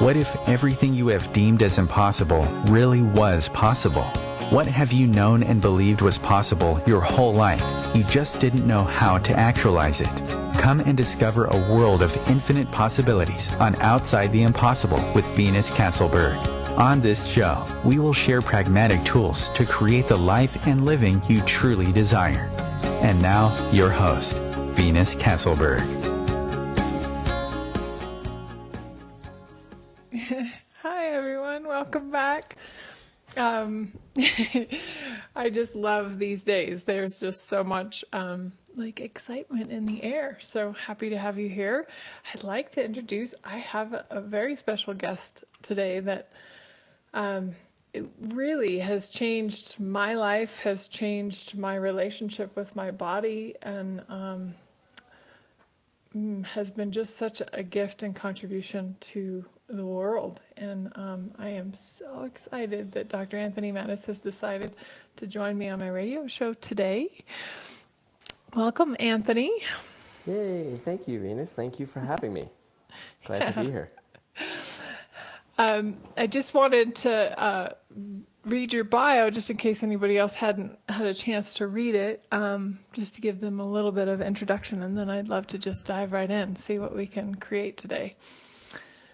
What if everything you have deemed as impossible really was possible? What have you known and believed was possible your whole life? You just didn't know how to actualize it. Come and discover a world of infinite possibilities on Outside the Impossible with Venus Castleberg. On this show, we will share pragmatic tools to create the life and living you truly desire. And now, your host, Venus Castleberg. Um, I just love these days. There's just so much um, like excitement in the air. So happy to have you here. I'd like to introduce. I have a, very special guest today that um, it really has changed my life, has changed my relationship with my body, and um, mm, has been just such a gift and contribution to the world. And um, I am so excited that Dr. Anthony Mattis has decided to join me on my radio show today. Welcome, Anthony. Yay, thank you, Venus. Thank you for having me. Glad yeah. to be here. Um, I just wanted to uh, read your bio just in case anybody else hadn't had a chance to read it, um, just to give them a little bit of introduction, and then I'd love to just dive right in, see what we can create today.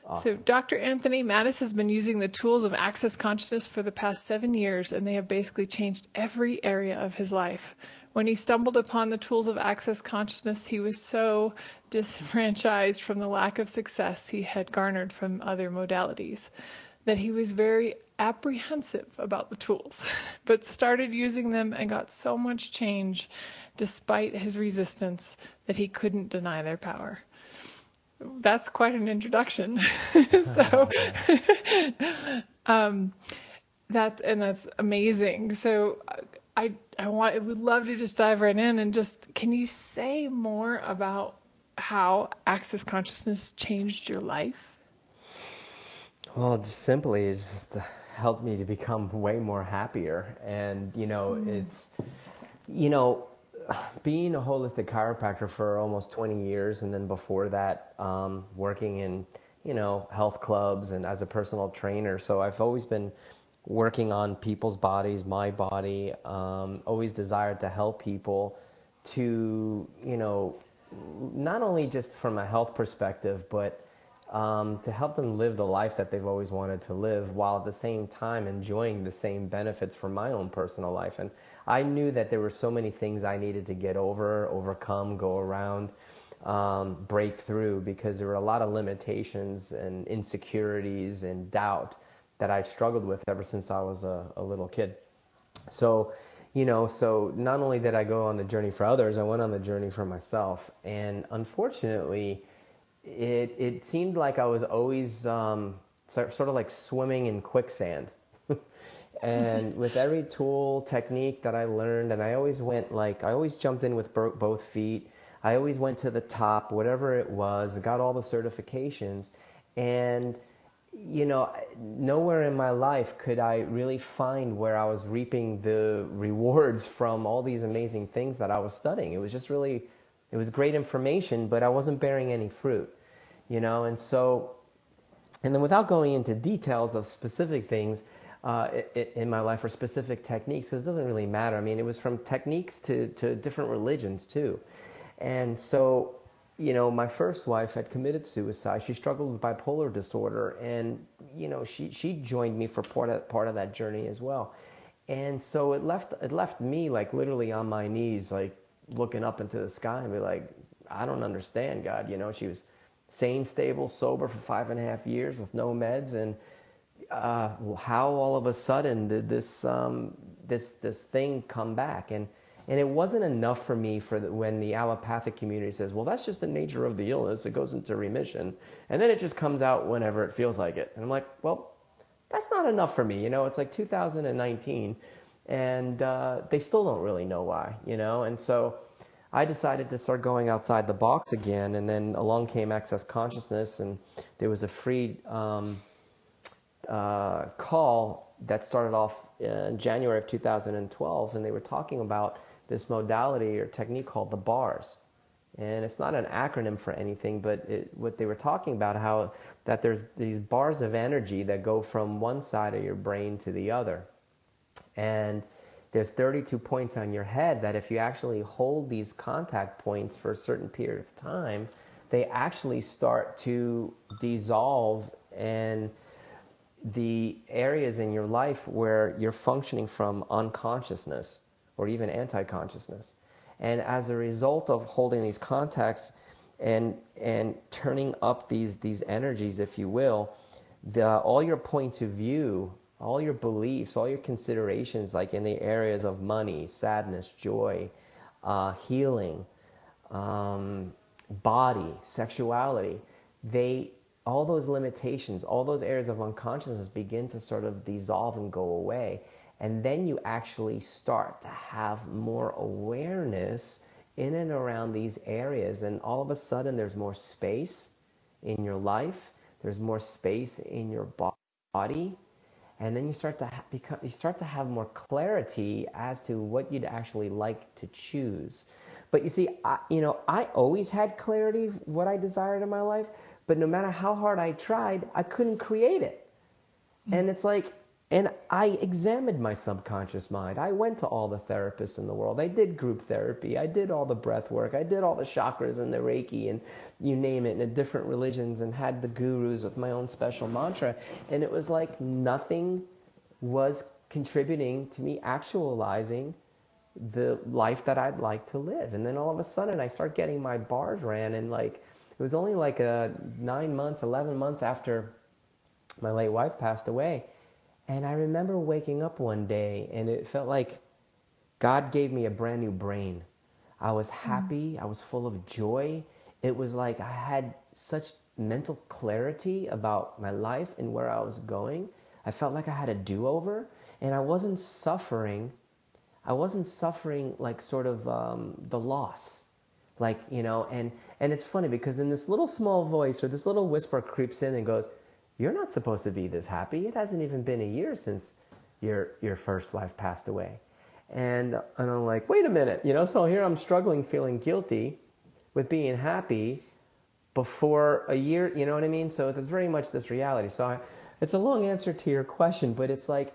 Awesome. So, Dr. Anthony Mattis has been using the tools of access consciousness for the past seven years, and they have basically changed every area of his life. When he stumbled upon the tools of access consciousness, he was so disenfranchised from the lack of success he had garnered from other modalities that he was very apprehensive about the tools, but started using them and got so much change despite his resistance that he couldn't deny their power that's quite an introduction. so, um, that and that's amazing. So, I I want I would love to just dive right in and just can you say more about how access consciousness changed your life? Well, just simply it's just helped me to become way more happier, and you know, mm. it's you know being a holistic chiropractor for almost 20 years, and then before that, um, working in you know health clubs and as a personal trainer. So I've always been working on people's bodies, my body. Um, always desired to help people to you know not only just from a health perspective, but um, to help them live the life that they've always wanted to live while at the same time enjoying the same benefits from my own personal life. And I knew that there were so many things I needed to get over, overcome, go around, um, break through because there were a lot of limitations and insecurities and doubt that I struggled with ever since I was a, a little kid. So, you know, so not only did I go on the journey for others, I went on the journey for myself. And unfortunately, it it seemed like I was always um, sort of like swimming in quicksand. and with every tool technique that I learned, and I always went like I always jumped in with both feet. I always went to the top, whatever it was. got all the certifications, and you know, nowhere in my life could I really find where I was reaping the rewards from all these amazing things that I was studying. It was just really, it was great information, but I wasn't bearing any fruit you know, and so, and then without going into details of specific things uh, in my life or specific techniques, because it doesn't really matter. I mean, it was from techniques to, to different religions too. And so, you know, my first wife had committed suicide. She struggled with bipolar disorder, and you know, she she joined me for part of part of that journey as well. And so it left it left me like literally on my knees, like looking up into the sky and be like, I don't understand, God. You know, she was sane, stable, sober for five and a half years with no meds, and uh, how all of a sudden did this um, this this thing come back? And and it wasn't enough for me for the, when the allopathic community says, well, that's just the nature of the illness. It goes into remission, and then it just comes out whenever it feels like it. And I'm like, well, that's not enough for me. You know, it's like 2019, and uh, they still don't really know why. You know, and so I decided to start going outside the box again, and then along came Access Consciousness, and there was a free um, uh, call that started off in January of 2012, and they were talking about this modality or technique called the bars. and it's not an acronym for anything, but it, what they were talking about how that there's these bars of energy that go from one side of your brain to the other, and there's 32 points on your head that if you actually hold these contact points for a certain period of time, they actually start to dissolve and the areas in your life where you're functioning from unconsciousness or even anti-consciousness. And as a result of holding these contacts and and turning up these these energies, if you will, the all your points of view, all your beliefs, all your considerations, like in the areas of money, sadness, joy, uh, healing, um, body, sexuality, they all those limitations, all those areas of unconsciousness begin to sort of dissolve and go away. And then you actually start to have more awareness in and around these areas. And all of a sudden, there's more space in your life, there's more space in your body. And then you start to ha- become, you start to have more clarity as to what you'd actually like to choose. But you see, I, you know, I always had clarity what I desired in my life, but no matter how hard I tried, I couldn't create it. Hmm. And it's like, and I examined my subconscious mind. I went to all the therapists in the world. I did group therapy. I did all the breath work. I did all the chakras and the Reiki and you name it, in the different religions and had the gurus with my own special mantra. And it was like nothing was contributing to me actualizing the life that I'd like to live. And then all of a sudden I start getting my bars ran and like it was only like a nine months, eleven months after my late wife passed away. And I remember waking up one day and it felt like God gave me a brand new brain. I was happy, mm. I was full of joy. It was like I had such mental clarity about my life and where I was going. I felt like I had a do over and I wasn't suffering I wasn't suffering like sort of um, the loss, like you know, and and it's funny because then this little small voice or this little whisper creeps in and goes, "You're not supposed to be this happy. It hasn't even been a year since your your first wife passed away," and and I'm like, wait a minute, you know. So here I'm struggling, feeling guilty with being happy before a year. You know what I mean? So it's very much this reality. So I, it's a long answer to your question, but it's like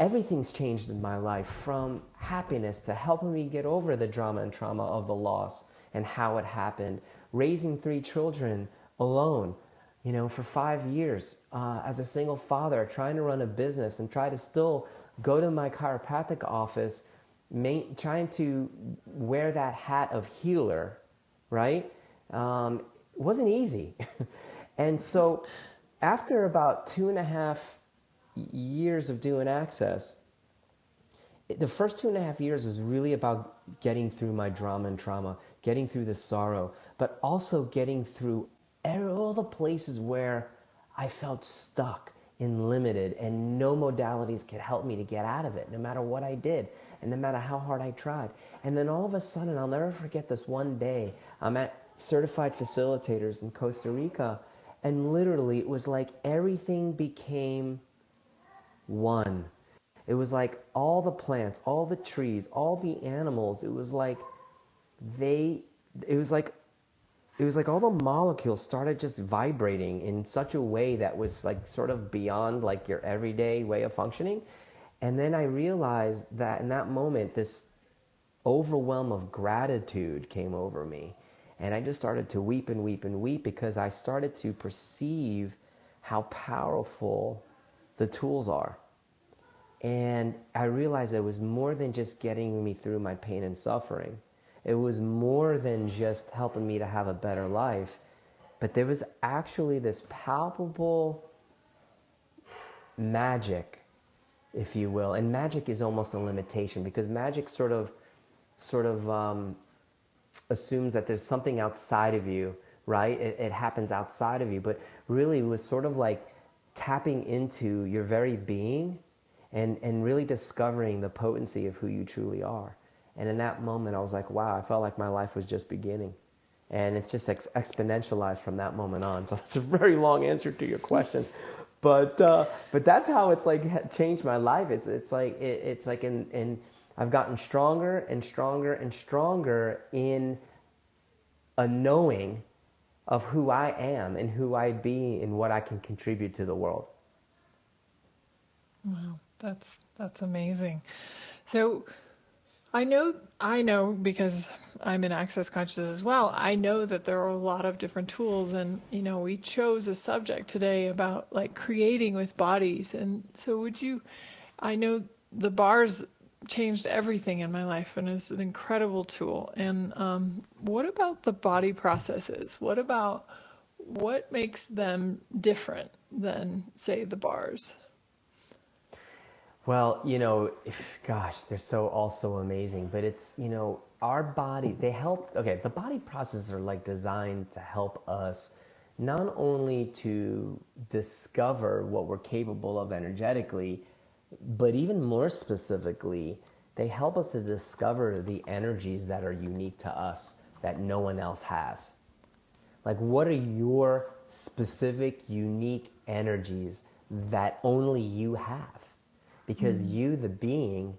everything's changed in my life from happiness to helping me get over the drama and trauma of the loss and how it happened. Raising three children alone, you know, for five years uh, as a single father, trying to run a business and try to still go to my chiropractic office, main, trying to wear that hat of healer, right? Um, wasn't easy. and so after about two and a half years of doing access, the first two and a half years was really about getting through my drama and trauma, getting through the sorrow, but also getting through Er, all the places where I felt stuck and limited, and no modalities could help me to get out of it, no matter what I did, and no matter how hard I tried. And then all of a sudden, I'll never forget this one day. I'm at Certified Facilitators in Costa Rica, and literally, it was like everything became one. It was like all the plants, all the trees, all the animals. It was like they, it was like, it was like all the molecules started just vibrating in such a way that was like sort of beyond like your everyday way of functioning. And then I realized that in that moment, this overwhelm of gratitude came over me. And I just started to weep and weep and weep because I started to perceive how powerful the tools are. And I realized it was more than just getting me through my pain and suffering. It was more than just helping me to have a better life. But there was actually this palpable magic, if you will. And magic is almost a limitation because magic sort of, sort of um, assumes that there's something outside of you, right? It, it happens outside of you. But really, it was sort of like tapping into your very being and, and really discovering the potency of who you truly are. And in that moment, I was like, wow, I felt like my life was just beginning. And it's just ex- exponentialized from that moment on. So it's a very long answer to your question. But, uh, but that's how it's like changed my life. It's, it's like, it, it's like in, in, I've gotten stronger and stronger and stronger in a knowing of who I am and who I be and what I can contribute to the world. Wow, that's that's amazing. So I know I know because I'm in access consciousness as well. I know that there are a lot of different tools and you know, we chose a subject today about like creating with bodies and so would you I know the bars changed everything in my life and is an incredible tool. And um, what about the body processes? What about what makes them different than, say, the bars? Well, you know, gosh, they're so also amazing. But it's, you know, our body, they help. Okay, the body processes are like designed to help us not only to discover what we're capable of energetically, but even more specifically, they help us to discover the energies that are unique to us that no one else has. Like, what are your specific, unique energies that only you have? Because mm. you, the being,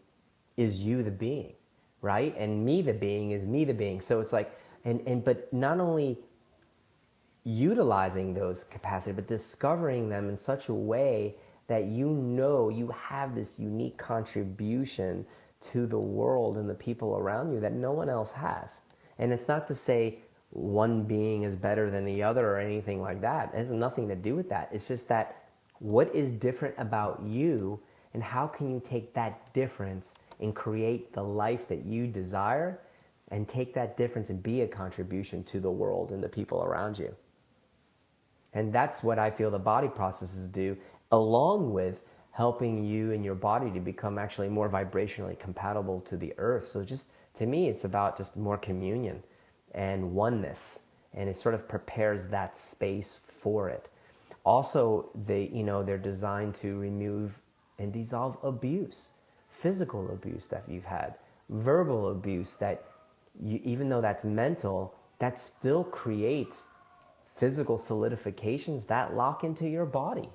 is you, the being, right? And me, the being, is me, the being. So it's like, and, and but not only utilizing those capacities, but discovering them in such a way that you know you have this unique contribution to the world and the people around you that no one else has. And it's not to say one being is better than the other or anything like that. It has nothing to do with that. It's just that what is different about you and how can you take that difference and create the life that you desire and take that difference and be a contribution to the world and the people around you. And that's what I feel the body processes do along with helping you and your body to become actually more vibrationally compatible to the earth. So just to me, it's about just more communion and oneness, and it sort of prepares that space for it. Also, they you know they're designed to remove and dissolve abuse, physical abuse that you've had, verbal abuse that you, even though that's mental, that still creates physical solidifications that lock into your body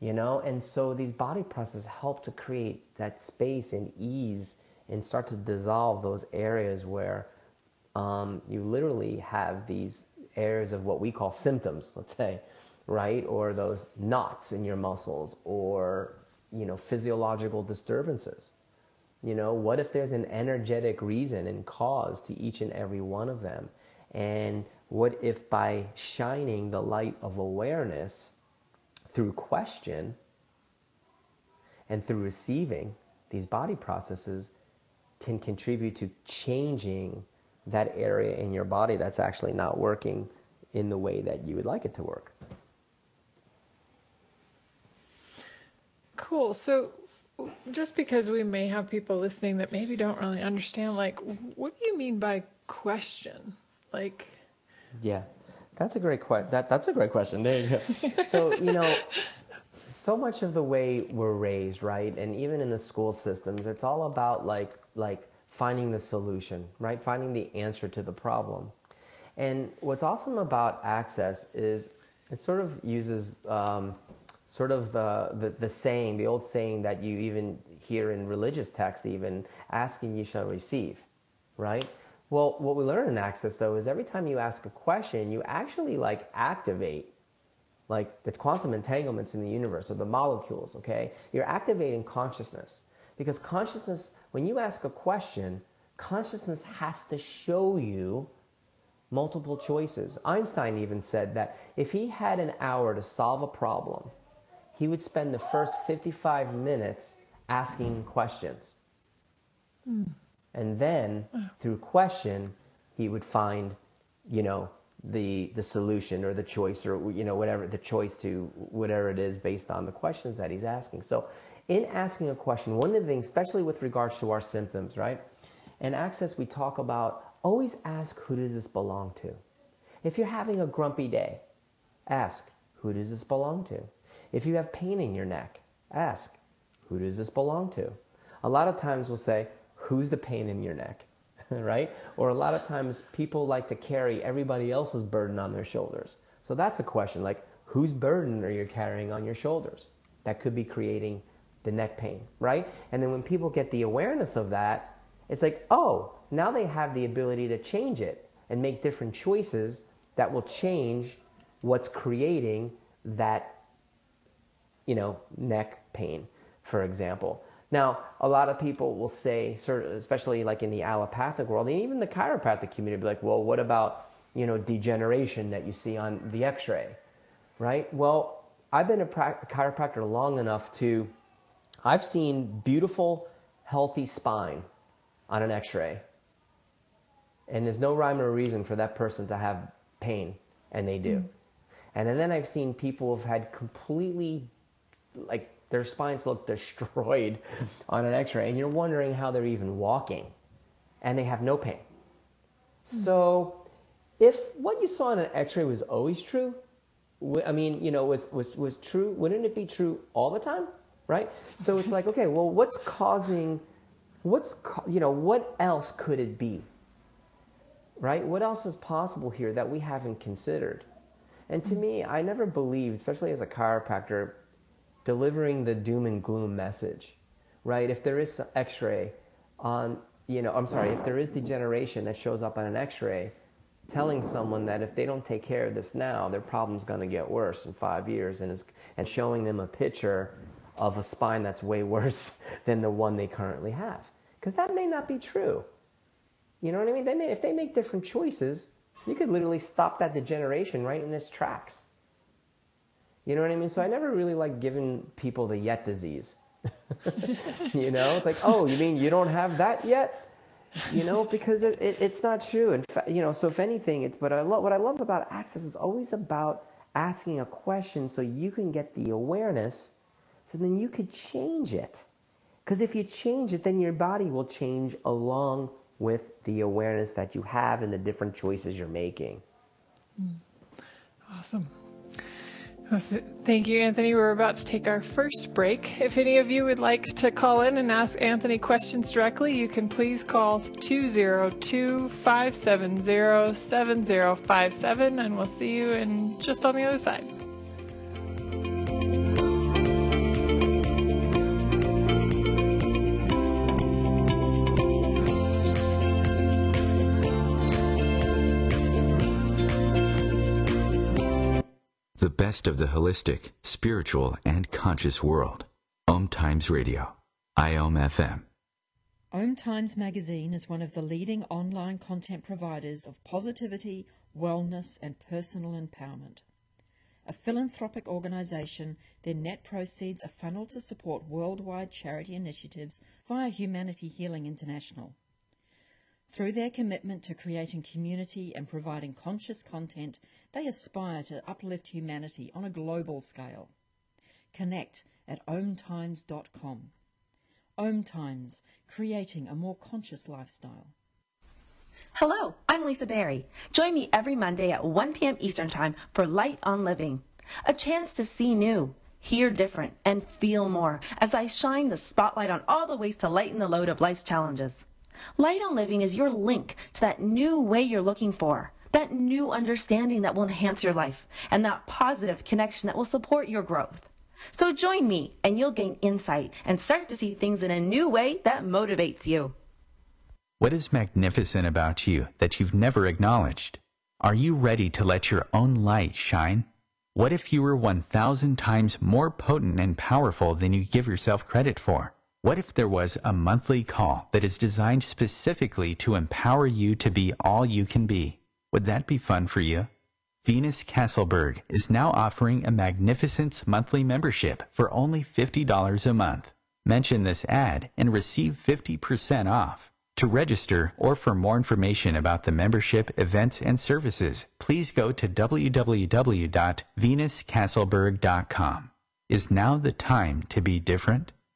you know? And so these body processes help to create that space and ease and start to dissolve those areas where um, you literally have these areas of what we call symptoms let's say right? Or those knots in your muscles or you know physiological disturbances you know what if there's an energetic reason and cause to each and every one of them and what if by shining the light of awareness through question and through receiving, these body processes can contribute to changing that area in your body that's actually not working in the way that you would like it to work. Cool. So, just because we may have people listening that maybe don't really understand, like, what do you mean by question? Like, yeah. That's a great question. That that's a great question. There you go. so you know, so much of the way we're raised, right, and even in the school systems, it's all about like like finding the solution, right, finding the answer to the problem. And what's awesome about access is it sort of uses um, sort of the, the, the saying, the old saying that you even hear in religious texts, even asking you shall receive, right? Well, what we learn in Access though is every time you ask a question, you actually like activate like the quantum entanglements in the universe of the molecules, okay? You're activating consciousness. Because consciousness, when you ask a question, consciousness has to show you multiple choices. Einstein even said that if he had an hour to solve a problem, he would spend the first 55 minutes asking questions. Mm. And then through question, he would find, you know, the the solution or the choice or you know whatever the choice to whatever it is based on the questions that he's asking. So in asking a question, one of the things, especially with regards to our symptoms, right? In access, we talk about always ask who does this belong to. If you're having a grumpy day, ask who does this belong to. If you have pain in your neck, ask who does this belong to. A lot of times we'll say, who's the pain in your neck? right? Or a lot of times people like to carry everybody else's burden on their shoulders. So that's a question like, whose burden are you carrying on your shoulders? That could be creating the neck pain, right? And then when people get the awareness of that, it's like, oh, now they have the ability to change it. and make different choices that will change what's creating that you know neck pain for example. Now a lot of people will say especially like in the allopathic world and even the chiropractic community be like well what about you know degeneration that you see on the x-ray? Right? Well i've been a chiropractor long enough to i've seen beautiful healthy spine on an x-ray. And there's no rhyme or reason for that person to have pain and they do. Mm. and then i've seen people who've had completely like their spines look destroyed on an x-ray and you're wondering how they're even walking and they have no pain mm. so if what you saw on an x-ray was always true i mean you know was was was true wouldn't it be true all the time right so it's like okay well what's causing what's you know what else could it be right? What else is possible here that we haven't considered? And to me, I never believed, especially as a chiropractor, delivering the doom and gloom message, right? If there is x-ray on, you know, I'm sorry, if there is degeneration that shows up on an x-ray, telling someone that if they don't take care of this now, their problem's going to get worse in five years and, is, and showing them a picture of a spine that's way worse than the one they currently have. Because that may not be true. You know what I mean? They may, if they make different choices, you could literally stop that degeneration right in its tracks. You know what I mean? So I never really like giving people the yet disease. you know, it's like, oh, you mean you don't have that yet? You know, because it, it, it's not true. And fact, you know, so if anything, it's but I love what I love about access is always about asking a question so you can get the awareness, so then you could change it. Because if you change it, then your body will change along with the awareness that you have and the different choices you're making. Hmm. Awesome. Thank you, Anthony. We're about to take our first break. If any of you would like to call in and ask Anthony questions directly, you can please call 202 570 7057, and we'll see you in just on the other side. Best of the holistic, spiritual, and conscious world. Om Times Radio. IOM FM. Om Times Magazine is one of the leading online content providers of positivity, wellness, and personal empowerment. A philanthropic organization, their net proceeds are funneled to support worldwide charity initiatives via Humanity Healing International. Through their commitment to creating community and providing conscious content, they aspire to uplift humanity on a global scale. Connect at omtimes.com. Om Times, creating a more conscious lifestyle. Hello, I'm Lisa Barry. Join me every Monday at 1 p.m. Eastern Time for Light on Living, a chance to see new, hear different, and feel more as I shine the spotlight on all the ways to lighten the load of life's challenges. Light on Living is your link to that new way you're looking for, that new understanding that will enhance your life, and that positive connection that will support your growth. So join me and you'll gain insight and start to see things in a new way that motivates you. What is magnificent about you that you've never acknowledged? Are you ready to let your own light shine? What if you were 1,000 times more potent and powerful than you give yourself credit for? What if there was a monthly call that is designed specifically to empower you to be all you can be? Would that be fun for you? Venus Castleberg is now offering a magnificent monthly membership for only $50 a month. Mention this ad and receive 50% off. To register or for more information about the membership, events, and services, please go to www.venuscastleberg.com. Is now the time to be different?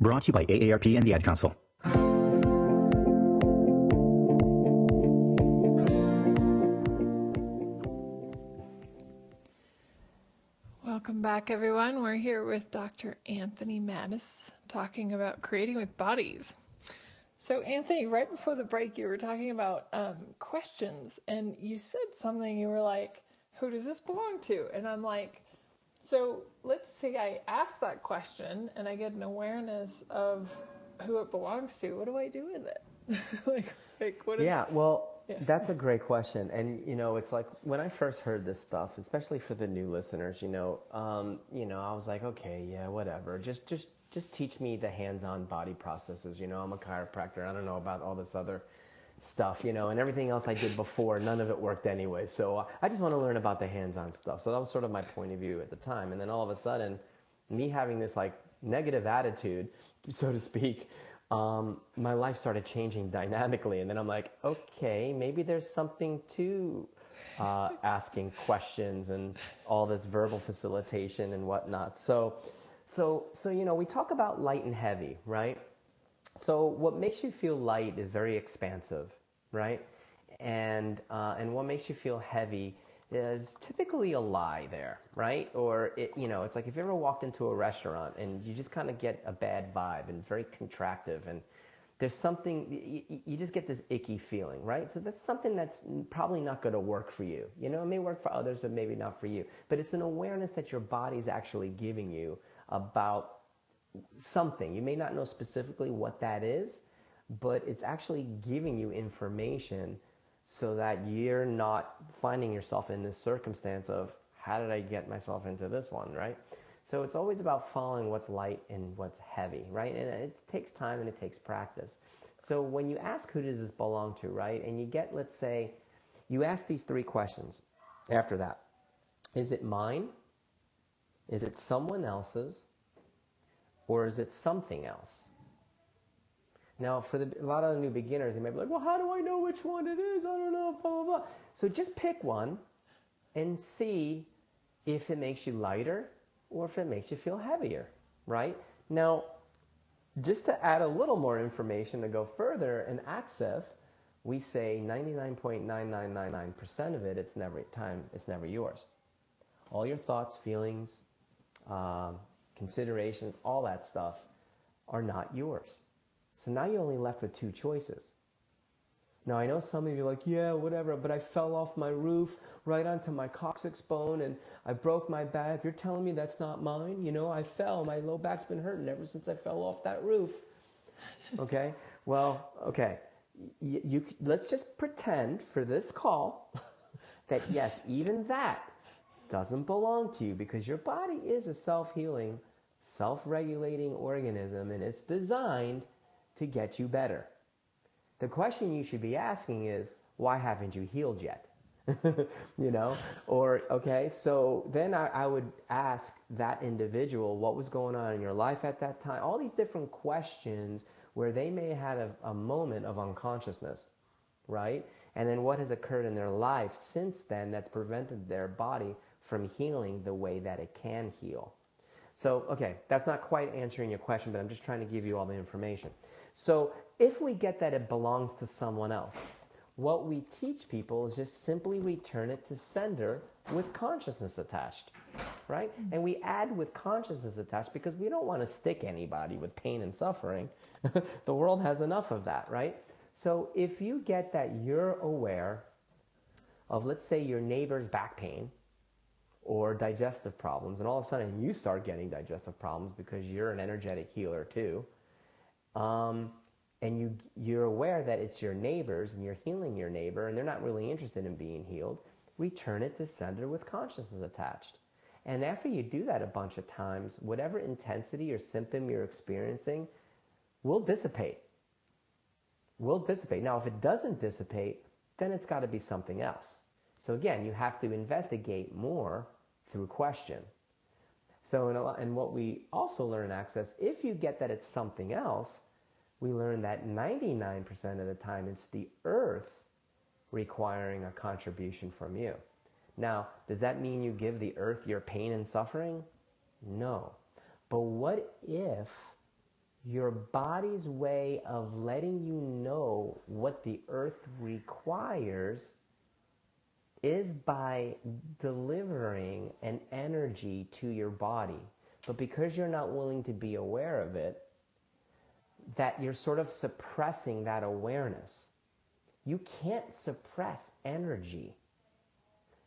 Brought to you by AARP and the Ad Council. Welcome back, everyone. We're here with Dr. Anthony Mattis talking about creating with bodies. So, Anthony, right before the break, you were talking about um, questions, and you said something. You were like, Who does this belong to? And I'm like, "So let's say I ask that question, and I get an awareness of who it belongs to. What do I do with it? like, like what? Yeah, well, yeah. That's a great question. And, you know, it's like when I first heard this stuff, especially for the new listeners, you know, um, you know, I was like, okay, yeah, whatever. Just, just, just teach me the hands-on body processes. You know, I'm a chiropractor. I don't know about all this other stuff, you know, and everything else I did before, none of it worked anyway. So I just want to learn about the hands-on stuff. So that was sort of my point of view at the time. And then all of a sudden, me having this like negative attitude, so to speak, um, my life started changing dynamically. And then I'm like, okay, maybe there's something to uh, asking questions and all this verbal facilitation and whatnot. So, so, so you know, we talk about light and heavy, right? So, what makes you feel light is very expansive, right? And uh, and what makes you feel heavy is typically a lie there, right? Or it, you know, it's like if you ever walked into a restaurant and you just kind of get a bad vibe and very contractive and there's something you, you just get this icky feeling, right? So that's something that's probably not going to work for you. You know, it may work for others, but maybe not for you. But it's an awareness that your body's actually giving you about something. You may not know specifically what that is, but it's actually giving you information so that you're not finding yourself in this circumstance of how did I get myself into this one, right? So it's always about following what's light and what's heavy, right? And it takes time and it takes practice. So when you ask who does this belong to, right? And you get, let's say, you ask these three questions after that. Is it mine? Is it someone else's? Or is it something else? Now, for the, a lot of the new beginners, they might be like, well, how do I know which one it is? I don't know, blah, blah, blah. So just pick one and see if it makes you lighter or if it makes you feel heavier, right? Now, just to add a little more information to go further and access, we say 99.9999% of it, it's never time, it's never yours. All your thoughts, feelings, um, considerations, all that stuff are not yours. So now you're only left with two choices. Now I know some of you are like, yeah, whatever, but I fell off my roof right onto my coccyx bone and I broke my back. You're telling me that's not mine? You know, I fell. My low back's been hurting ever since I fell off that roof. Okay? Well, okay. You, you let's just pretend for this call that yes, even that doesn't belong to you because your body is a self-healing, self-regulating organism and it's designed to get you better. The question you should be asking is, why haven't you healed yet? you know, or okay, so then I, I, would ask that individual what was going on in your life at that time, all these different questions where they may have had a, a moment of unconsciousness, right? And then what has occurred in their life since then that's prevented their body from healing the way that it can heal. So, okay, that's not quite answering your question, but I'm just trying to give you all the information. So if we get that it belongs to someone else, what we teach people is just simply return it to sender with consciousness attached, right? Mm-hmm. And we add with consciousness attached because we don't want to stick anybody with pain and suffering. the world has enough of that, right? So if you get that you're aware of, let's say, your neighbor's back pain or digestive problems, and all of a sudden you start getting digestive problems because you're an energetic healer too um, and you you're aware that it's your neighbors and you're healing your neighbor and they're not really interested in being healed, We turn it to sender with consciousness attached. And after you do that a bunch of times, whatever intensity or symptom you're experiencing will dissipate. Will dissipate. Now, if it doesn't dissipate, then it's got to be something else. So again, you have to investigate more through question. So, in, a, in what we also learn in Access, if you get that it's something else, we learn that 99% of the time it's the earth requiring a contribution from you. Now, does that mean you give the earth your pain and suffering? No. But what if your body's way of letting you know what the earth requires is by delivering an energy to your body. But because you're not willing to be aware of it, that you're sort of suppressing that awareness. You can't suppress energy.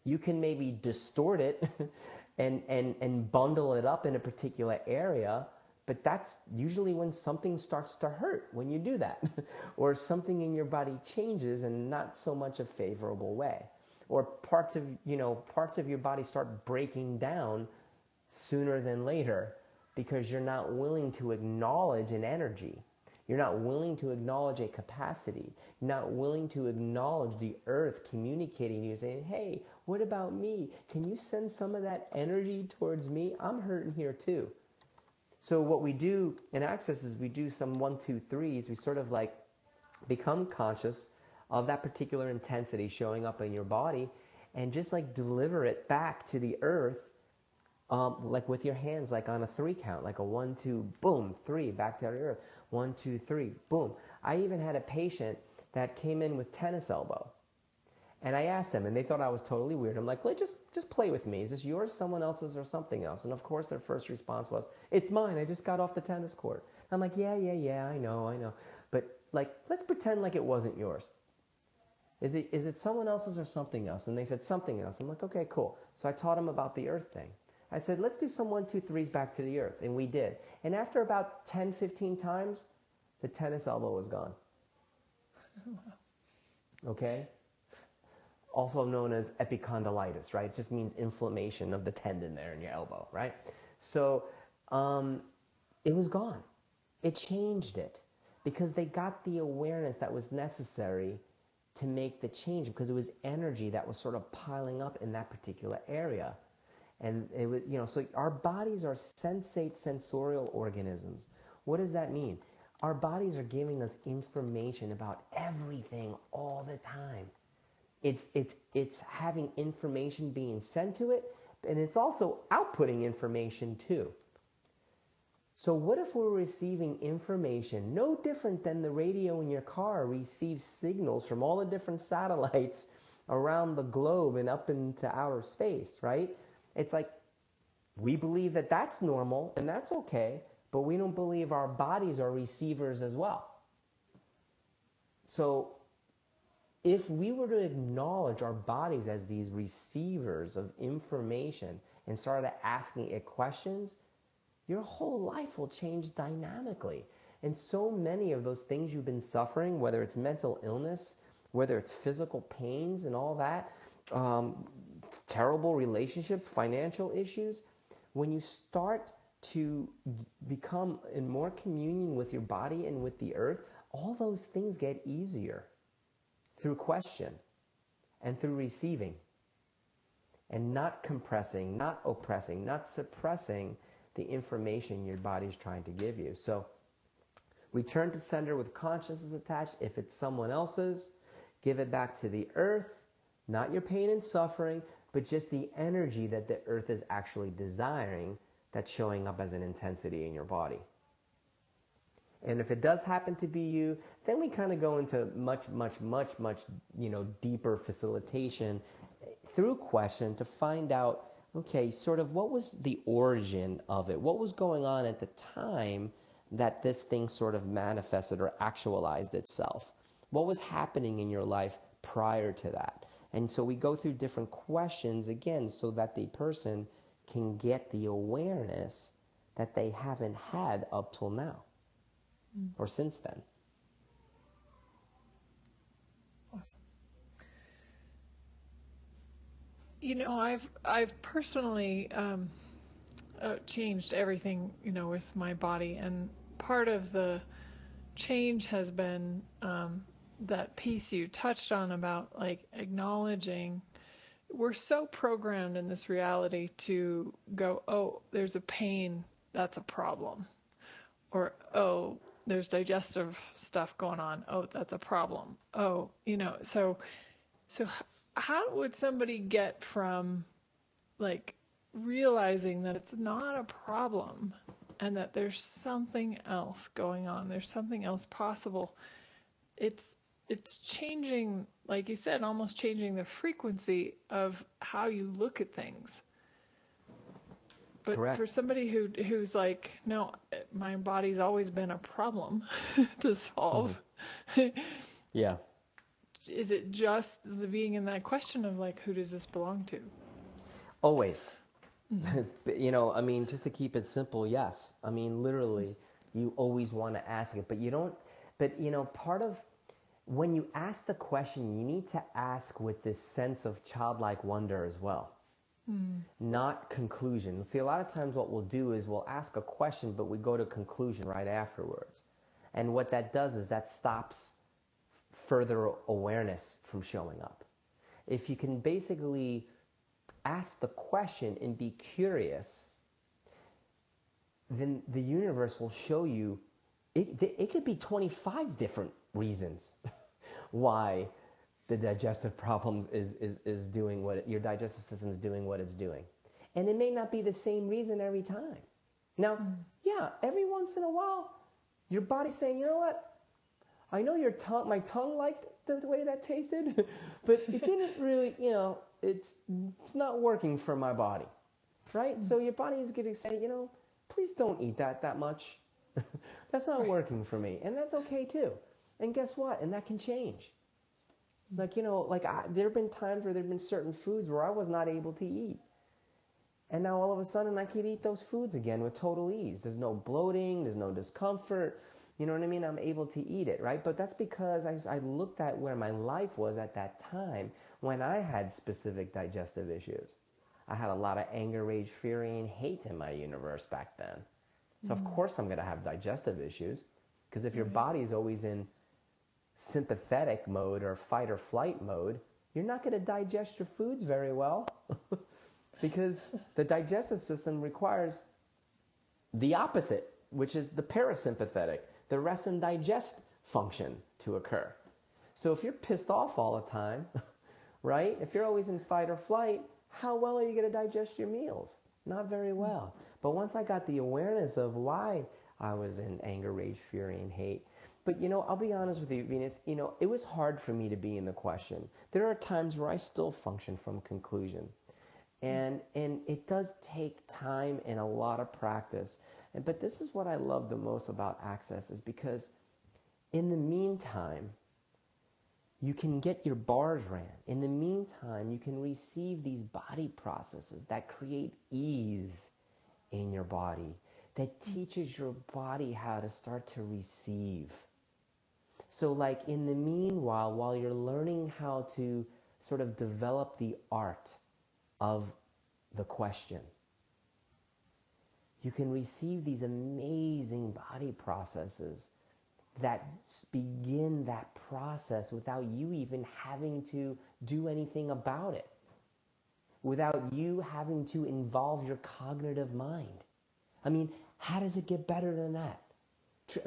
You can maybe distort it and, and, and bundle it up in a particular area, but that's usually when something starts to hurt when you do that, or something in your body changes in not so much a favorable way, or parts of you know parts of your body start breaking down sooner than later because you're not willing to acknowledge an energy. You're not willing to acknowledge a capacity. Not willing to acknowledge the earth communicating to you, saying, Hey, what about me? Can you send some of that energy towards me? I'm hurting here too. So, what we do in Access is we do some one, two, threes. We sort of like become conscious of that particular intensity showing up in your body and just like deliver it back to the earth um, like with your hands, like on a three count, like a one, two, boom, three, back to the earth. One, two, three, boom. I even had a patient that came in with tennis elbow. And I asked them, and they thought I was totally weird. I'm like, well, just, just play with me. Is this yours, someone else's, or something else? And of course, their first response was, it's mine. I just got off the tennis court. I'm like, yeah, yeah, yeah, I know, I know. But like, let's pretend like it wasn't yours. Is it, is it someone else's or something else? And they said something else. I'm like, okay, cool. So I taught them about the earth thing. I said, let's do some one, two, threes back to the earth. And we did. And after about 10, 15 times, the tennis elbow was gone. Okay? Also known as epicondylitis, right? It just means inflammation of the tendon there in your elbow, right? So um, it was gone. It changed it because they got the awareness that was necessary to make the change because it was energy that was sort of piling up in that particular area. And it was, you know, so our bodies are sensate sensorial organisms. What does that mean? Our bodies are giving us information about everything all the time. It's, it's, it's having information being sent to it, and it's also outputting information too. So, what if we're receiving information no different than the radio in your car receives signals from all the different satellites around the globe and up into outer space, right? It's like we believe that that's normal and that's okay, but we don't believe our bodies are receivers as well. So, if we were to acknowledge our bodies as these receivers of information and started asking it questions, your whole life will change dynamically. And so many of those things you've been suffering, whether it's mental illness, whether it's physical pains and all that, um, terrible relationships, financial issues, when you start to become in more communion with your body and with the earth, all those things get easier through question and through receiving and not compressing, not oppressing, not suppressing the information your body is trying to give you. So return to sender with consciousness attached. If it's someone else's, give it back to the earth, not your pain and suffering, but just the energy that the earth is actually desiring that's showing up as an intensity in your body. And if it does happen to be you, then we kind of go into much, much, much, much, you know, deeper facilitation through question to find out, okay, sort of what was the origin of it? What was going on at the time that this thing sort of manifested or actualized itself? What was happening in your life prior to that? And so we go through different questions again so that the person can get the awareness that they haven't had up till now mm. or since then. Awesome. You know, I've I've personally um, uh, changed everything, you know, with my body, and part of the change has been um, that piece you touched on about like acknowledging we're so programmed in this reality to go, oh, there's a pain, that's a problem. Or, oh, there's digestive stuff going on. Oh, that's a problem. Oh, you know, so so how would somebody get from like realizing that it's not a problem and that there's something else going on, there's something else possible. It's it's changing, like you said, almost changing the frequency of how you look at things. But Correct. for somebody who who's like, no, my body's always been a problem to solve. Mm-hmm. Yeah. Is it just the being in that question of like, who does this belong to? Always. Mm-hmm. But, you know, I mean, just to keep it simple, yes. I mean, literally, you always want to ask it, but you don't. But you know, part of when you ask the question, you need to ask with this sense of childlike wonder as well, mm. not conclusion. See, a lot of times what we'll do is we'll ask a question, but we go to conclusion right afterwards, and what that does is that stops further awareness from showing up. If you can basically ask the question and be curious, then the universe will show you. It, it could be 25 different reasons why the digestive problems is, is, is doing what it, your digestive system is doing what it's doing. And it may not be the same reason every time. Now, mm. yeah, every once in a while, your body's saying, you know what? I know your tongue, my tongue liked the, the way that tasted, but it didn't really, you know, it's it's not working for my body, right? So your body is going to say, you know, please don't eat that that much. that's not working for me, and that's okay too. And guess what? And that can change. Like you know, like I, there have been times where there have been certain foods where I was not able to eat. And now all of a sudden I can eat those foods again with total ease. There's no bloating, there's no discomfort. You know what I mean? I'm able to eat it, right? But that's because I, I looked at where my life was at that time when I had specific digestive issues. I had a lot of anger, rage, fury, and hate in my universe back then. So, of mm. course, I'm going to have digestive issues because if your body is always in sympathetic mode or fight or flight mode, you're not going to digest your foods very well because the digestive system requires the opposite, which is the parasympathetic, the rest and digest function to occur. So if you're pissed off all the time, right? If you're always in fight or flight, how well are you going to digest your meals? Not very well. But once I got the awareness of why I was in anger, rage, fury, and hate, but you know, I'll be honest with you, Venus, you know, it was hard for me to be in the question. There are times where I still function from conclusion. And and it does take time and a lot of practice. But this is what I love the most about access is because in the meantime, you can get your bars ran. In the meantime, you can receive these body processes that create ease in your body, that teaches your body how to start to receive. So, like in the meanwhile, while you're learning how to sort of develop the art of the question, you can receive these amazing body processes that begin that process without you even having to do anything about it, without you having to involve your cognitive mind. I mean, how does it get better than that?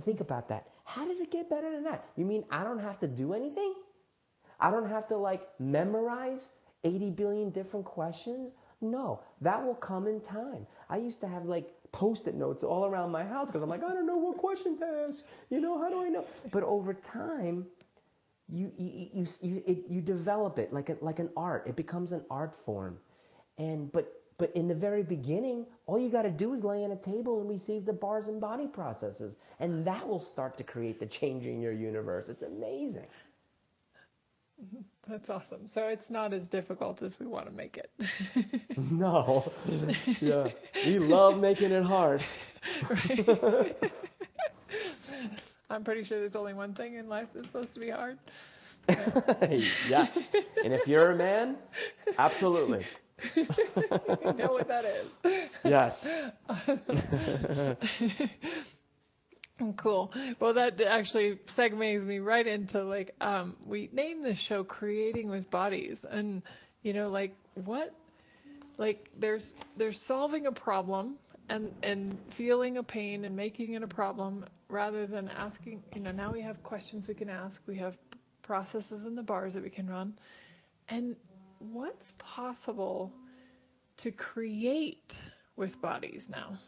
Think about that. How does it get better than that? You mean I don't have to do anything? I don't have to like memorize 80 billion different questions? No, that will come in time. I used to have like post-it notes all around my house because I'm like, I don't know what question to ask. You know, how do I know? But over time, you you you you, it, you develop it like a, like an art. It becomes an art form, and but but in the very beginning, all you got to do is lay on a table and receive the bars and body processes, and that will start to create the change in your universe. It's amazing. That's awesome. So it's not as difficult as we want to make it. No, yeah, we love making it hard. right? I'm pretty sure there's only one thing in life that's supposed to be hard. yes, and if you're a man, absolutely. You know what that is. Yes. Cool. Well, that actually segues me right into like um, we named this show "Creating with Bodies," and you know, like what, like there's there's solving a problem and and feeling a pain and making it a problem rather than asking. You know, now we have questions we can ask. We have processes in the bars that we can run, and what's possible to create with bodies now?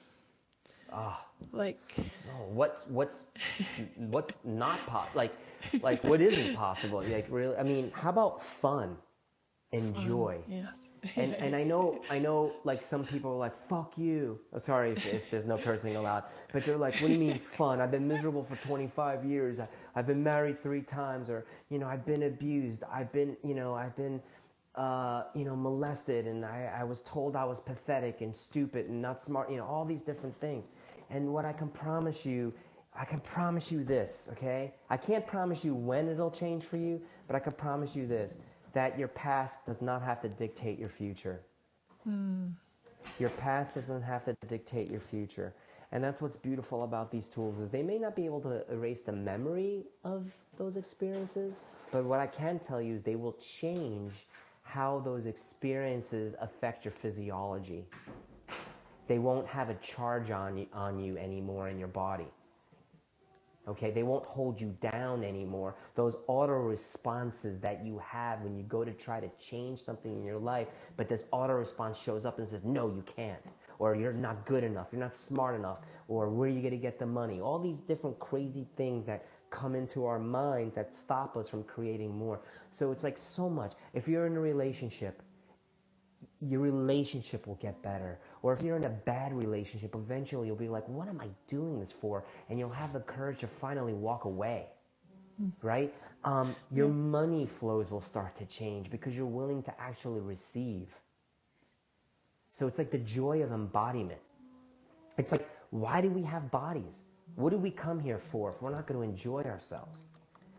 Oh, Like, so what's what's what's not po- like like what isn't possible? Like really, I mean, how about fun and joy? yes. And and I know I know like some people are like fuck you. Oh, sorry if, if there's no cursing allowed, but they're like, what do you mean fun? I've been miserable for 25 years. I, I've been married three times, or you know I've been abused. I've been you know I've been uh, you know molested, and I, I was told I was pathetic and stupid and not smart. You know all these different things. And what I can promise you I can promise you this, okay? I can't promise you when it'll change for you, but I can promise you this that your past does not have to dictate your future. Your past doesn't have to dictate your future. And that's what's beautiful about these tools is they may not be able to erase the memory of those experiences, but what I can tell you is they will change how those experiences affect your physiology. They won't have a charge on you, on you anymore in your body. Okay, they won't hold you down anymore. Those auto responses that you have when you go to try to change something in your life, but this auto response shows up and says, No, you can't. Or you're not good enough, you're not smart enough, or where are you going to get the money? All these different crazy things that come into our minds that stop us from creating more. So it's like so much. If you're in a relationship, your relationship will get better. Or if you're in a bad relationship, eventually you'll be like, what am I doing this for? And you'll have the courage to finally walk away. Right? Um, your money flows will start to change because you're willing to actually receive. So it's like the joy of embodiment. It's like, why do we have bodies? What do we come here for if we're not going to enjoy ourselves?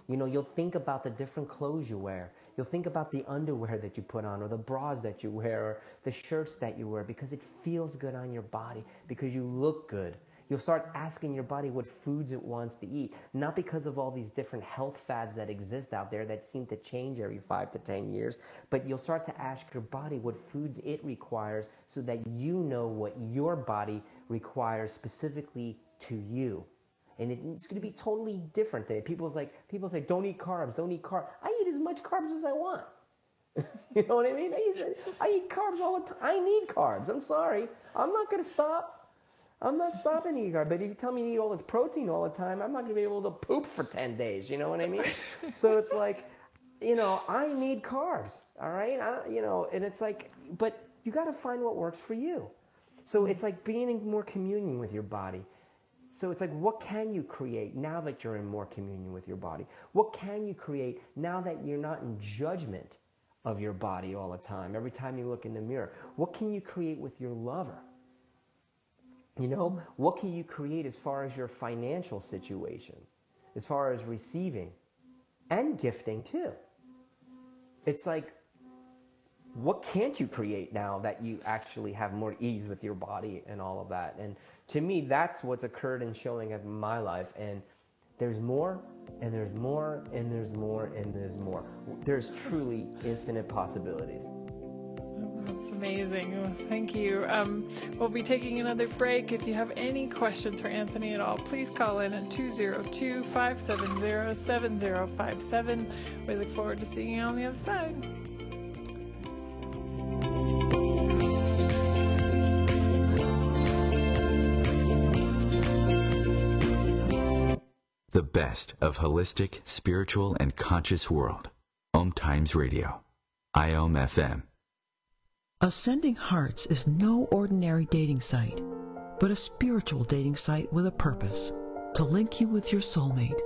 You know, you'll think about the different clothes you wear. You'll think about the underwear that you put on, or the bras that you wear, or the shirts that you wear, because it feels good on your body, because you look good. You'll start asking your body what foods it wants to eat, not because of all these different health fads that exist out there that seem to change every five to ten years, but you'll start to ask your body what foods it requires so that you know what your body requires specifically to you. And it, it's going to be totally different than people's like people say don't eat carbs don't eat carbs i eat as much carbs as i want. You know what i mean? I eat, I eat carbs all the time i need carbs i'm sorry. I'm not going to stop i'm not stopping eating carbs. But if you tell me to eat all this protein all the time i'm not going to be able to poop for 10 days you know what i mean? So it's like you know i need carbs all right? I, you know and it's like but you got to find what works for you. So it's like being in more communion with your body so it's like, what can you create now that you're in more communion with your body? What can you create now that you're not in judgment of your body all the time, every time you look in the mirror? What can you create with your lover? You know, what can you create as far as your financial situation, as far as receiving and gifting too? It's like, what can't you create now that you actually have more ease with your body and all of that? And to me, that's what's occurred in showing in my life. And there's more, and there's more, and there's more, and there's more. There's truly infinite possibilities. That's amazing. Thank you. Um, we'll be taking another break. If you have any questions for Anthony at all, please call in at 202 570 7057. We look forward to seeing you on the other side. The best of holistic, spiritual, and conscious world. Om Times Radio. IOM FM. Ascending Hearts is no ordinary dating site, but a spiritual dating site with a purpose to link you with your soulmate.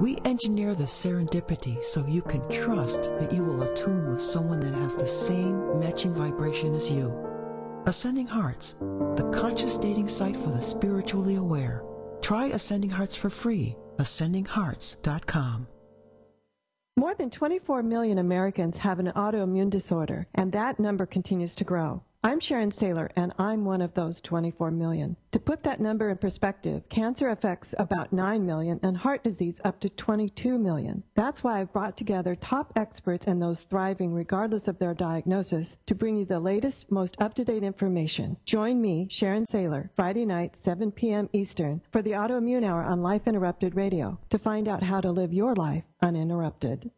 We engineer the serendipity so you can trust that you will attune with someone that has the same matching vibration as you. Ascending Hearts, the conscious dating site for the spiritually aware. Try Ascending Hearts for free. AscendingHearts.com. More than 24 million Americans have an autoimmune disorder, and that number continues to grow. I'm Sharon Saylor, and I'm one of those 24 million. To put that number in perspective, cancer affects about 9 million and heart disease up to 22 million. That's why I've brought together top experts and those thriving regardless of their diagnosis to bring you the latest, most up-to-date information. Join me, Sharon Saylor, Friday night, 7 p.m. Eastern, for the Autoimmune Hour on Life Interrupted Radio to find out how to live your life uninterrupted.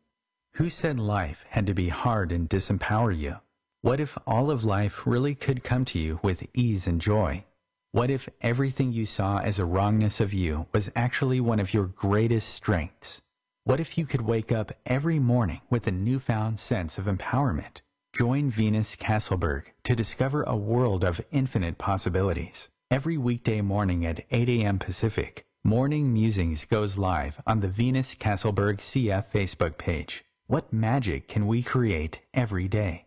Who said life had to be hard and disempower you? What if all of life really could come to you with ease and joy? What if everything you saw as a wrongness of you was actually one of your greatest strengths? What if you could wake up every morning with a newfound sense of empowerment? Join Venus Castleberg to discover a world of infinite possibilities. Every weekday morning at 8 a.m. Pacific, Morning Musings goes live on the Venus Castleberg CF Facebook page. What magic can we create every day?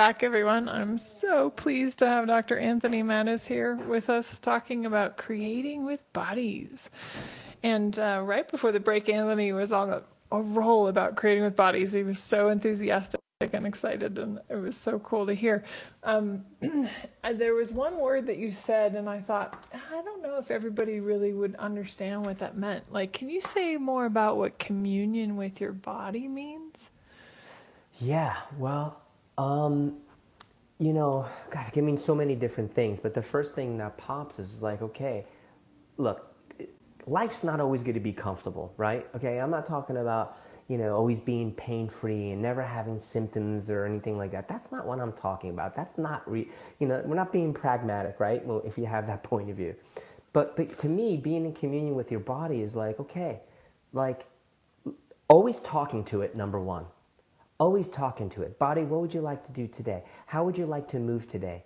Back, everyone. I'm so pleased to have Dr. Anthony Mattis here with us talking about creating with bodies. And uh, right before the break, Anthony was on a, a roll about creating with bodies. He was so enthusiastic and excited, and it was so cool to hear. Um, there was one word that you said, and I thought, I don't know if everybody really would understand what that meant. Like, can you say more about what communion with your body means? Yeah, well, um, you know, God, it can mean so many different things. But the first thing that pops is like, okay, look, life's not always going to be comfortable, right? Okay, I'm not talking about, you know, always being pain free and never having symptoms or anything like that. That's not what I'm talking about. That's not, re- you know, we're not being pragmatic, right? Well, if you have that point of view. But, but to me, being in communion with your body is like, okay, like always talking to it, number one always talking to it. Body, what would you like to do today? How would you like to move today?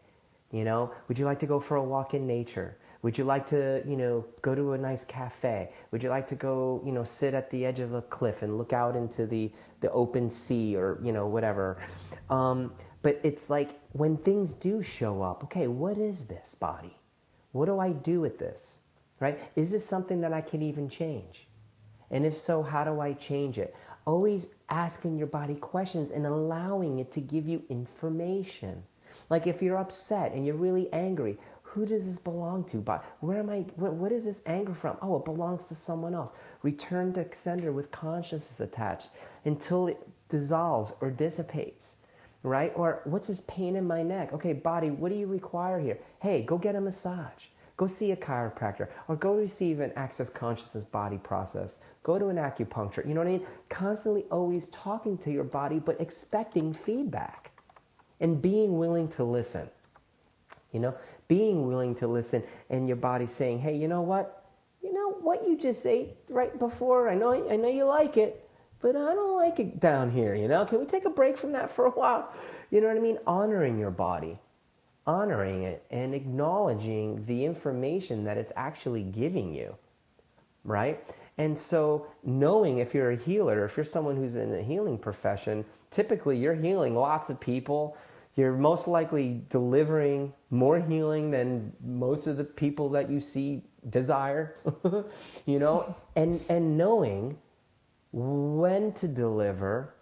You know, would you like to go for a walk in nature? Would you like to, you know, go to a nice cafe? Would you like to go, you know, sit at the edge of a cliff and look out into the, the open sea or, you know, whatever? Um, but it's like when things do show up, okay, what is this body? What do I do with this? Right? Is this something that I can even change? And if so, how do I change it? Always asking your body questions and allowing it to give you information. Like if you're upset and you're really angry, who does this belong to? But where am I? What, what is this anger from? Oh, it belongs to someone else. Return to sender with consciousness attached until it dissolves or dissipates, right? Or what's this pain in my neck? Okay, body, what do you require here? Hey, go get a massage. Go see a chiropractor or go receive an access consciousness body process. Go to an acupuncture. You know what I mean? Constantly always talking to your body, but expecting feedback and being willing to listen. You know, being willing to listen and your body saying, hey, you know what? You know what you just ate right before? I know, I know you like it, but I don't like it down here. You know, can we take a break from that for a while? You know what I mean? Honoring your body honoring it and acknowledging the information that it's actually giving you, right? And so, knowing if you're a healer, if you're someone who's in a healing profession, typically you're healing lots of people. You're most likely delivering more healing than most of the people that you see desire, you know, and, and knowing when to deliver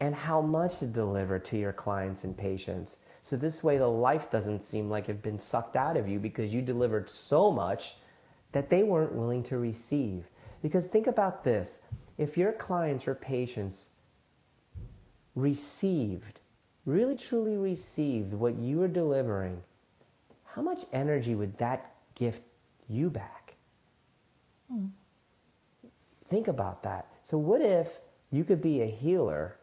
and how much to deliver to your clients and patients so this way the life doesn't seem like it's been sucked out of you because you delivered so much that they weren't willing to receive. Because think about this. If your clients or patients received, really truly received what you were delivering, how much energy would that gift you back? Mm. Think about that. So what if you could be a healer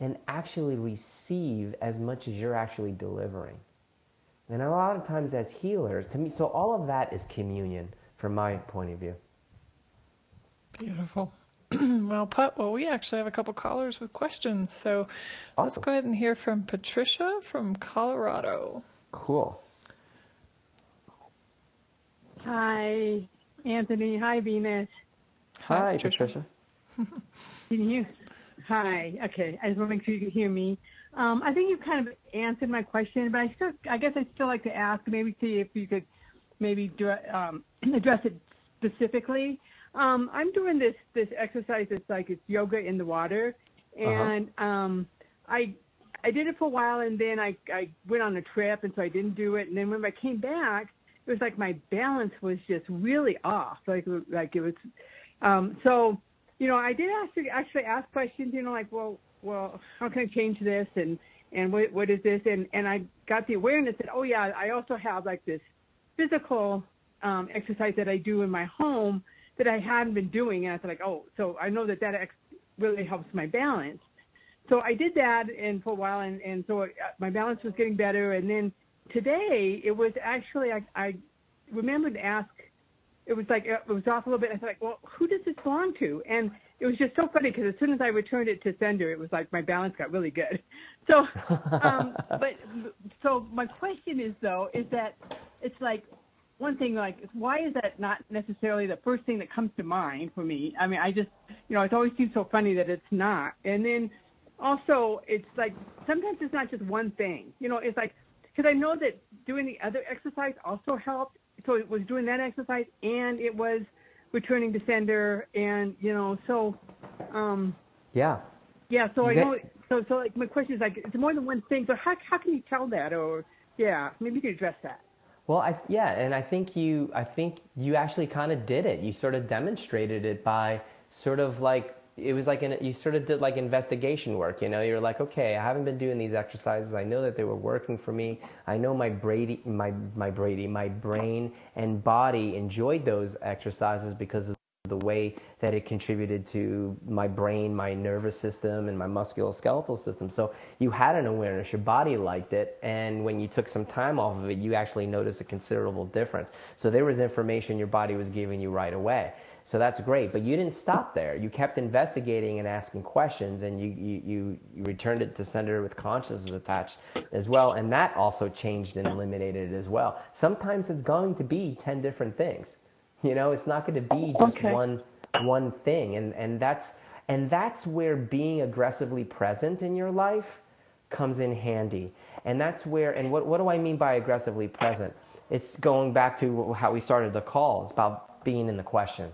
and actually receive as much as you're actually delivering. And a lot of times as healers, to me, so all of that is communion from my point of view. Beautiful. well put. Well, we actually have a couple callers with questions. So awesome. let's go ahead and hear from Patricia from Colorado. Cool. Hi, Anthony. Hi, Venus. Hi, Hi Patricia. Patricia. Can you Hi. Okay. I just want to make sure you can hear me. Um, I think you've kind of answered my question, but I still, I guess I'd still like to ask, maybe see if you could maybe um, address it specifically. Um, I'm doing this this exercise. It's like it's yoga in the water, Uh-huh. and um, I I did it for a while, and then I I went on a trip, and so I didn't do it. And then when I came back, it was like my balance was just really off. Like like it was. Um, so you know, I did actually actually ask questions. You know, like well well how can I change this? And and what what is this? And and I got the awareness that oh yeah I also have like this physical um, exercise that I do in my home that I hadn't been doing. And I was like oh so I know that that ex- really helps my balance. So I did that and for a while and and so uh, my balance was getting better. And then today it was actually I I remembered to ask it was like it was off a little bit. I was like, well, who does this belong to? And it was just so funny because as soon as I returned it to sender, it was like my balance got really good. So, um, but so my question is though, is that it's like one thing like why is that not necessarily the first thing that comes to mind for me? I mean, I just you know it always seems so funny that it's not. And then also it's like sometimes it's not just one thing. You know, it's like because I know that doing the other exercise also helped. So it was doing that exercise and it was returning to sender and you know so um Yeah. yeah so You I get- know so so like my question is like it's more than one thing so how how can you tell that or yeah maybe you could address that Well, I yeah, and I think you I think you actually kind of did it. You sort of demonstrated it by sort of like it was like an, you sort of did like investigation work. You know, you're like, okay, I haven't been doing these exercises. I know that they were working for me. I know my Brady, my my Brady, my brain and body enjoyed those exercises because of the way that it contributed to my brain, my nervous system, and my musculoskeletal system. So you had an awareness, your body liked it, and when you took some time off of it, you actually noticed a considerable difference. So there was information your body was giving you right away. So that's great, but you didn't stop there. You kept investigating and asking questions, and you, you, you, you returned it to sender with consciousness attached as well, and that also changed and eliminated it as well. Sometimes it's going to be 10 different things. You know, it's not going to be just Okay. one one thing, and and that's and that's where being aggressively present in your life comes in handy. And that's where and what what do I mean by aggressively present? It's going back to how we started the call. It's about being in the question.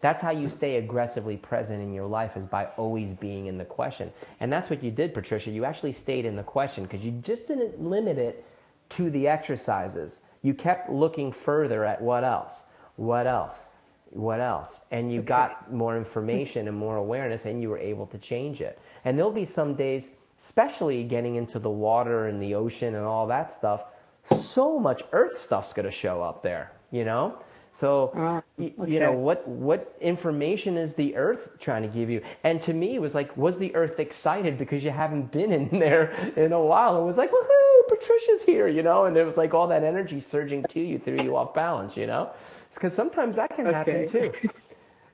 That's how you stay aggressively present in your life is by always being in the question. And that's what you did, Patricia. You actually stayed in the question because you just didn't limit it to the exercises. You kept looking further at what else? What else? What else? And you got more information and more awareness and you were able to change it. And there'll be some days, especially getting into the water and the ocean and all that stuff, so much earth stuff's going to show up there, you know? So, ah, y- you know, what what information is the earth trying to give you? And to me, it was like, was the earth excited because you haven't been in there in a while? It was like, woohoo, Patricia's here, you know? And it was like all that energy surging to you, threw you off balance, you know? Because sometimes that can happen too.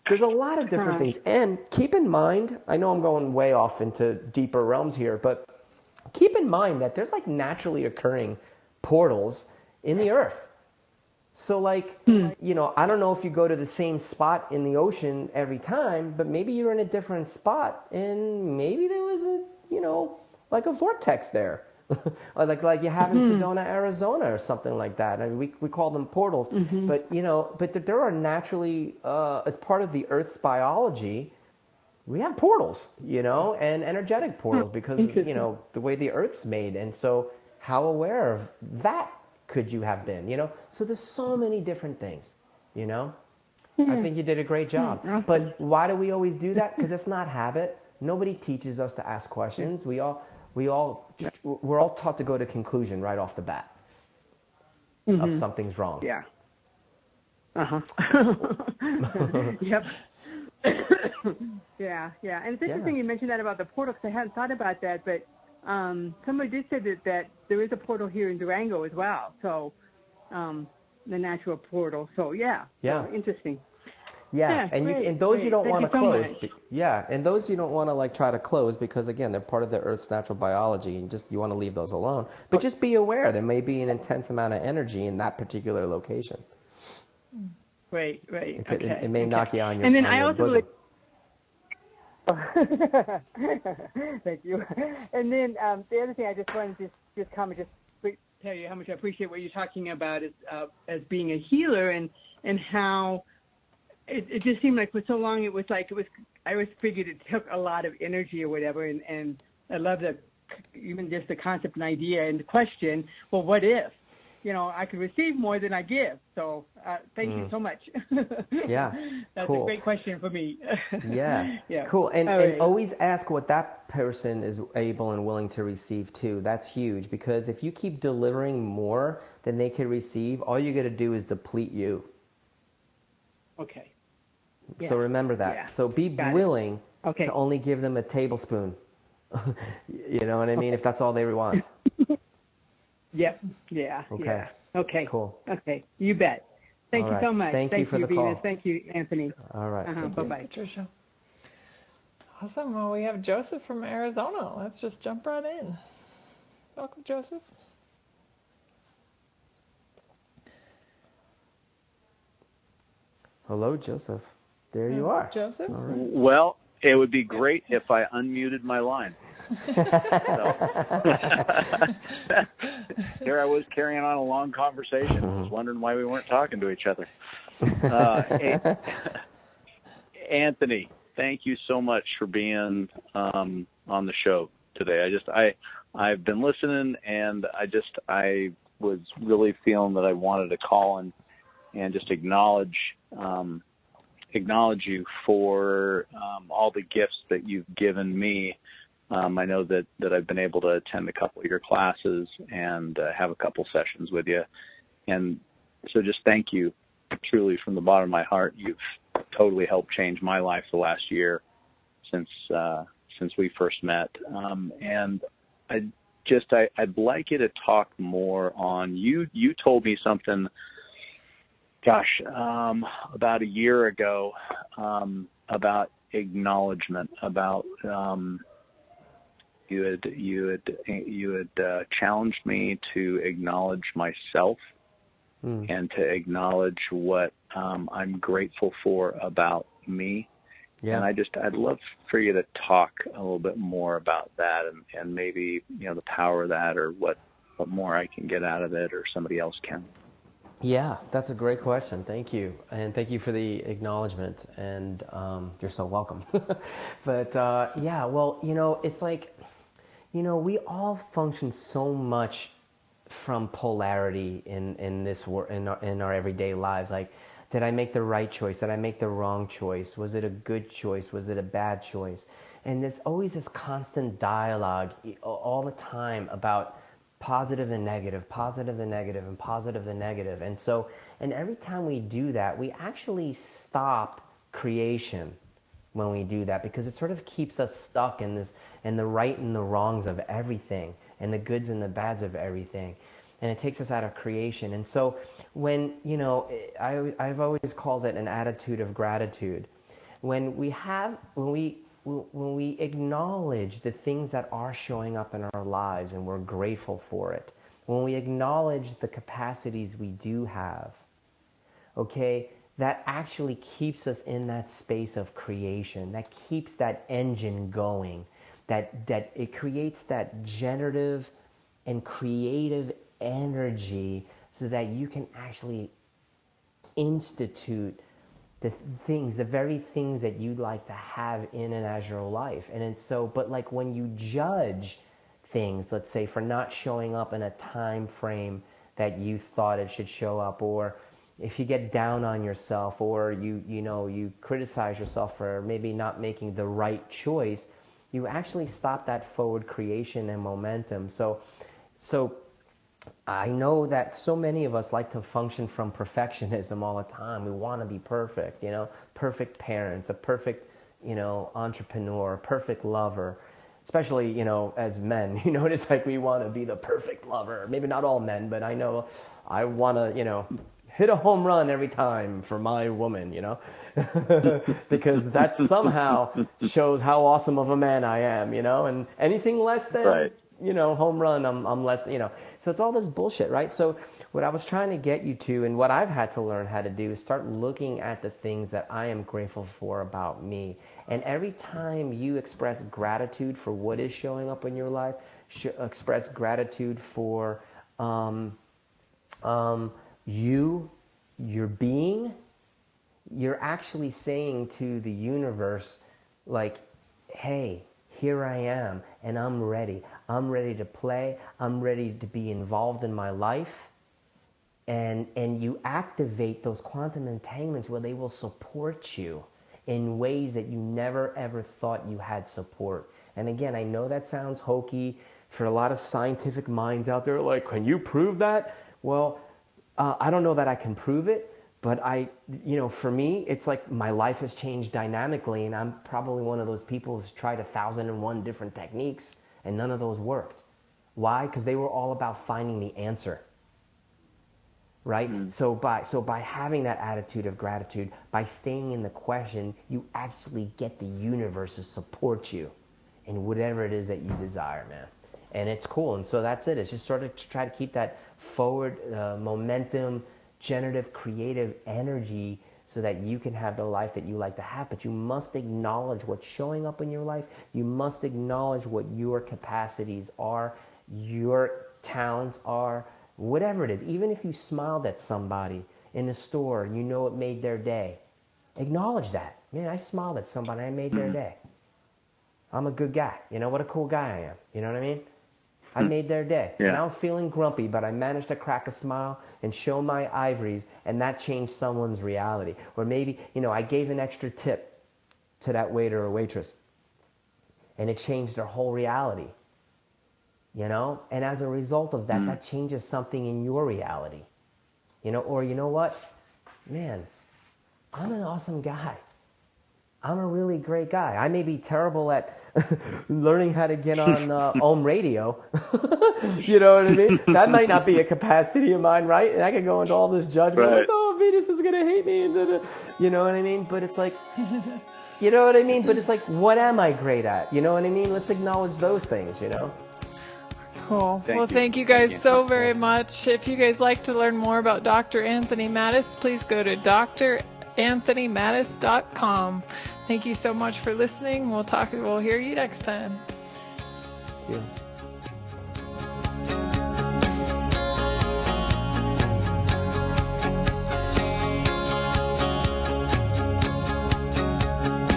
There's a lot of different things. And keep in mind, I know I'm going way off into deeper realms here, but keep in mind that there's like naturally occurring portals in the earth. So like, hmm. you know, I don't know if you go to the same spot in the ocean every time, but maybe you're in a different spot and maybe there was a, you know, like a vortex there. or like like you have in mm-hmm. Sedona, Arizona or something like that. I mean, we we call them portals, mm-hmm. but you know, but th- there are naturally uh, as part of the Earth's biology, we have portals, you know, and energetic hmm. portals because you know the way the Earth's made, and so how aware of that could you have been, you know? So there's so mm-hmm. many different things, you know. I mm-hmm. think you did a great mm-hmm. job. But why do we always do that? Because it's not habit. Nobody teaches us to ask questions. We all we all we're all taught to go to conclusion right off the bat of something's wrong. yeah uh-huh yep yeah yeah and it's interesting Yeah. you mentioned that about the portal 'cause I hadn't thought about that but um somebody did say that that there is a portal here in Durango as well so um the natural portal so yeah Yeah. so interesting Yeah, Yeah, and you and those you don't want to so close. much. Yeah, and those you don't want to like try to close because again they're part of the Earth's natural biology, and just you want to leave those alone. But just be aware there may be an intense amount of energy in that particular location. Right, right. It, could- it- okay. it may okay. knock you on your And then I also bosom. would, Thank you. And then um, the other thing I just wanted to just, just comment, just tell you how much I appreciate what you're talking about as, uh, as being a healer and, and how it, it just seemed like for so long it was like it was, I always figured it took a lot of energy or whatever. And, and I love the, even just the concept and idea and the question, well, what if? You know, I can receive more than I give. So uh, thank mm. you so much. yeah, that's cool. a great question for me. yeah, yeah, cool. And, All and always ask what that person is able and willing to receive too. That's huge because if you keep delivering more than they can receive, all you got to do is deplete you. Okay. Yeah. So remember that. Yeah. So be Got willing Okay. to only give them a tablespoon. you know what I mean? If that's all they want. Yep. Yeah. Okay. Yeah. Okay. Cool. Okay. You bet. Thank All you right. so much. Thank you for the Venus. call. Thank you, Anthony. All right. uh-huh. Bye you. bye. Patricia. Awesome. Well, we have Joseph from Arizona. Let's just jump right in. Welcome, Joseph. Hello, Joseph. There you are. Joseph. All right. Well, it would be great if I unmuted my line. Here I was carrying on a long conversation. I was wondering why we weren't talking to each other. Uh, Anthony, thank you so much for being um, on the show today. I just I I've been listening and I just I was really feeling that I wanted to call and and just acknowledge um, acknowledge you for um, all the gifts that you've given me. Um, I know that, that I've been able to attend a couple of your classes and uh, have a couple sessions with you. And so just thank you truly from the bottom of my heart. You've totally helped change my life the last year since, uh, since we first met. Um, and I just, I, I'd like you to talk more on you. You told me something gosh, um, about a year ago, um, about acknowledgement, about um, you had you had you had uh, challenged me to acknowledge myself Hmm. and to acknowledge what um, I'm grateful for about me. Yeah. And I just I'd love for you to talk a little bit more about that and, and maybe you know the power of that or what what more I can get out of it or somebody else can. Yeah, that's a great question. Thank you, and thank you for the acknowledgement. And um, you're so welcome. but uh, yeah, well, you know, it's like, you know, we all function so much from polarity in in this wor- in our, in our everyday lives. Like, did I make the right choice? Did I make the wrong choice? Was it a good choice? Was it a bad choice? And there's always this constant dialogue all the time about positive and negative, positive and negative, and positive and negative. And so, and every time we do that, we actually stop creation when we do that because it sort of keeps us stuck in this, in the right and the wrongs of everything, and the goods and the bads of everything. And it takes us out of creation. And so, when, you know, I, I've always called it an attitude of gratitude. When we have, when we when we acknowledge the things that are showing up in our lives and we're grateful for it, when we acknowledge the capacities we do have, okay, that actually keeps us in that space of creation, that keeps that engine going, that, that it creates that generative and creative energy so that you can actually institute the things, the very things that you'd like to have in an your life. And it's so, but like when you judge things, let's say for not showing up in a time frame that you thought it should show up, or if you get down on yourself, or you you know you criticize yourself for maybe not making the right choice, you actually stop that forward creation and momentum. So, so I know that so many of us like to function from perfectionism all the time. We want to be perfect, you know, perfect parents, a perfect, you know, entrepreneur, perfect lover. Especially, you know, as men, you know, it's like we want to be the perfect lover. Maybe not all men, but I know I want to, you know, hit a home run every time for my woman, you know, because that somehow shows how awesome of a man I am, you know, and anything less than Right. you know, home run, I'm, I'm less, you know. So it's all this bullshit, right? So what I was trying to get you to and what I've had to learn how to do is start looking at the things that I am grateful for about me. And every time you express gratitude for what is showing up in your life, sh- express gratitude for um, um, you, your being, you're actually saying to the universe, like, hey, here I am and I'm ready. I'm ready to play. I'm ready to be involved in my life. And, and you activate those quantum entanglements where they will support you in ways that you never ever thought you had support. And again, I know that sounds hokey for a lot of scientific minds out there, like, can you prove that? Well, uh, I don't know that I can prove it, but I, you know, for me, it's like my life has changed dynamically, and I'm probably one of those people who's tried a thousand and one different techniques, and none of those worked. Why? Because they were all about finding the answer. Right? Mm. So by so by having that attitude of gratitude, by staying in the question, you actually get the universe to support you in whatever it is that you desire, man. And it's cool. And so that's it. It's just sort of to try to keep that forward uh, momentum generative, creative energy so that you can have the life that you like to have. But you must acknowledge what's showing up in your life. You must acknowledge what your capacities are, your talents are, whatever it is. Even if you smiled at somebody in a store and you know it made their day, acknowledge that. Man, I smiled at somebody, I made their day. I'm a good guy. You know what a cool guy I am. You know what I mean? I hmm. made their day. Yeah. And I was feeling grumpy, but I managed to crack a smile and show my ivories, and that changed someone's reality. Or maybe, you know, I gave an extra tip to that waiter or waitress, and it changed their whole reality. You know? And as a result of that, mm. that changes something in your reality. You know, or you know what? Man, I'm an awesome guy. I'm a really great guy. I may be terrible at learning how to get on uh, Om radio. you know what I mean? That might not be a capacity of mine, right? And I could go into all this judgment, right. like, oh, Venus is gonna hate me, and da-da. you know what I mean? But it's like, you know what I mean? But it's like, what am I great at? You know what I mean? Let's acknowledge those things, you know. Cool. Thank well, you. thank you guys thank so you. very much. If you guys like to learn more about Dr. Anthony Mattis, please go to dranthonymattis.com. Thank you so much for listening. We'll talk. We'll hear you next time. Yeah.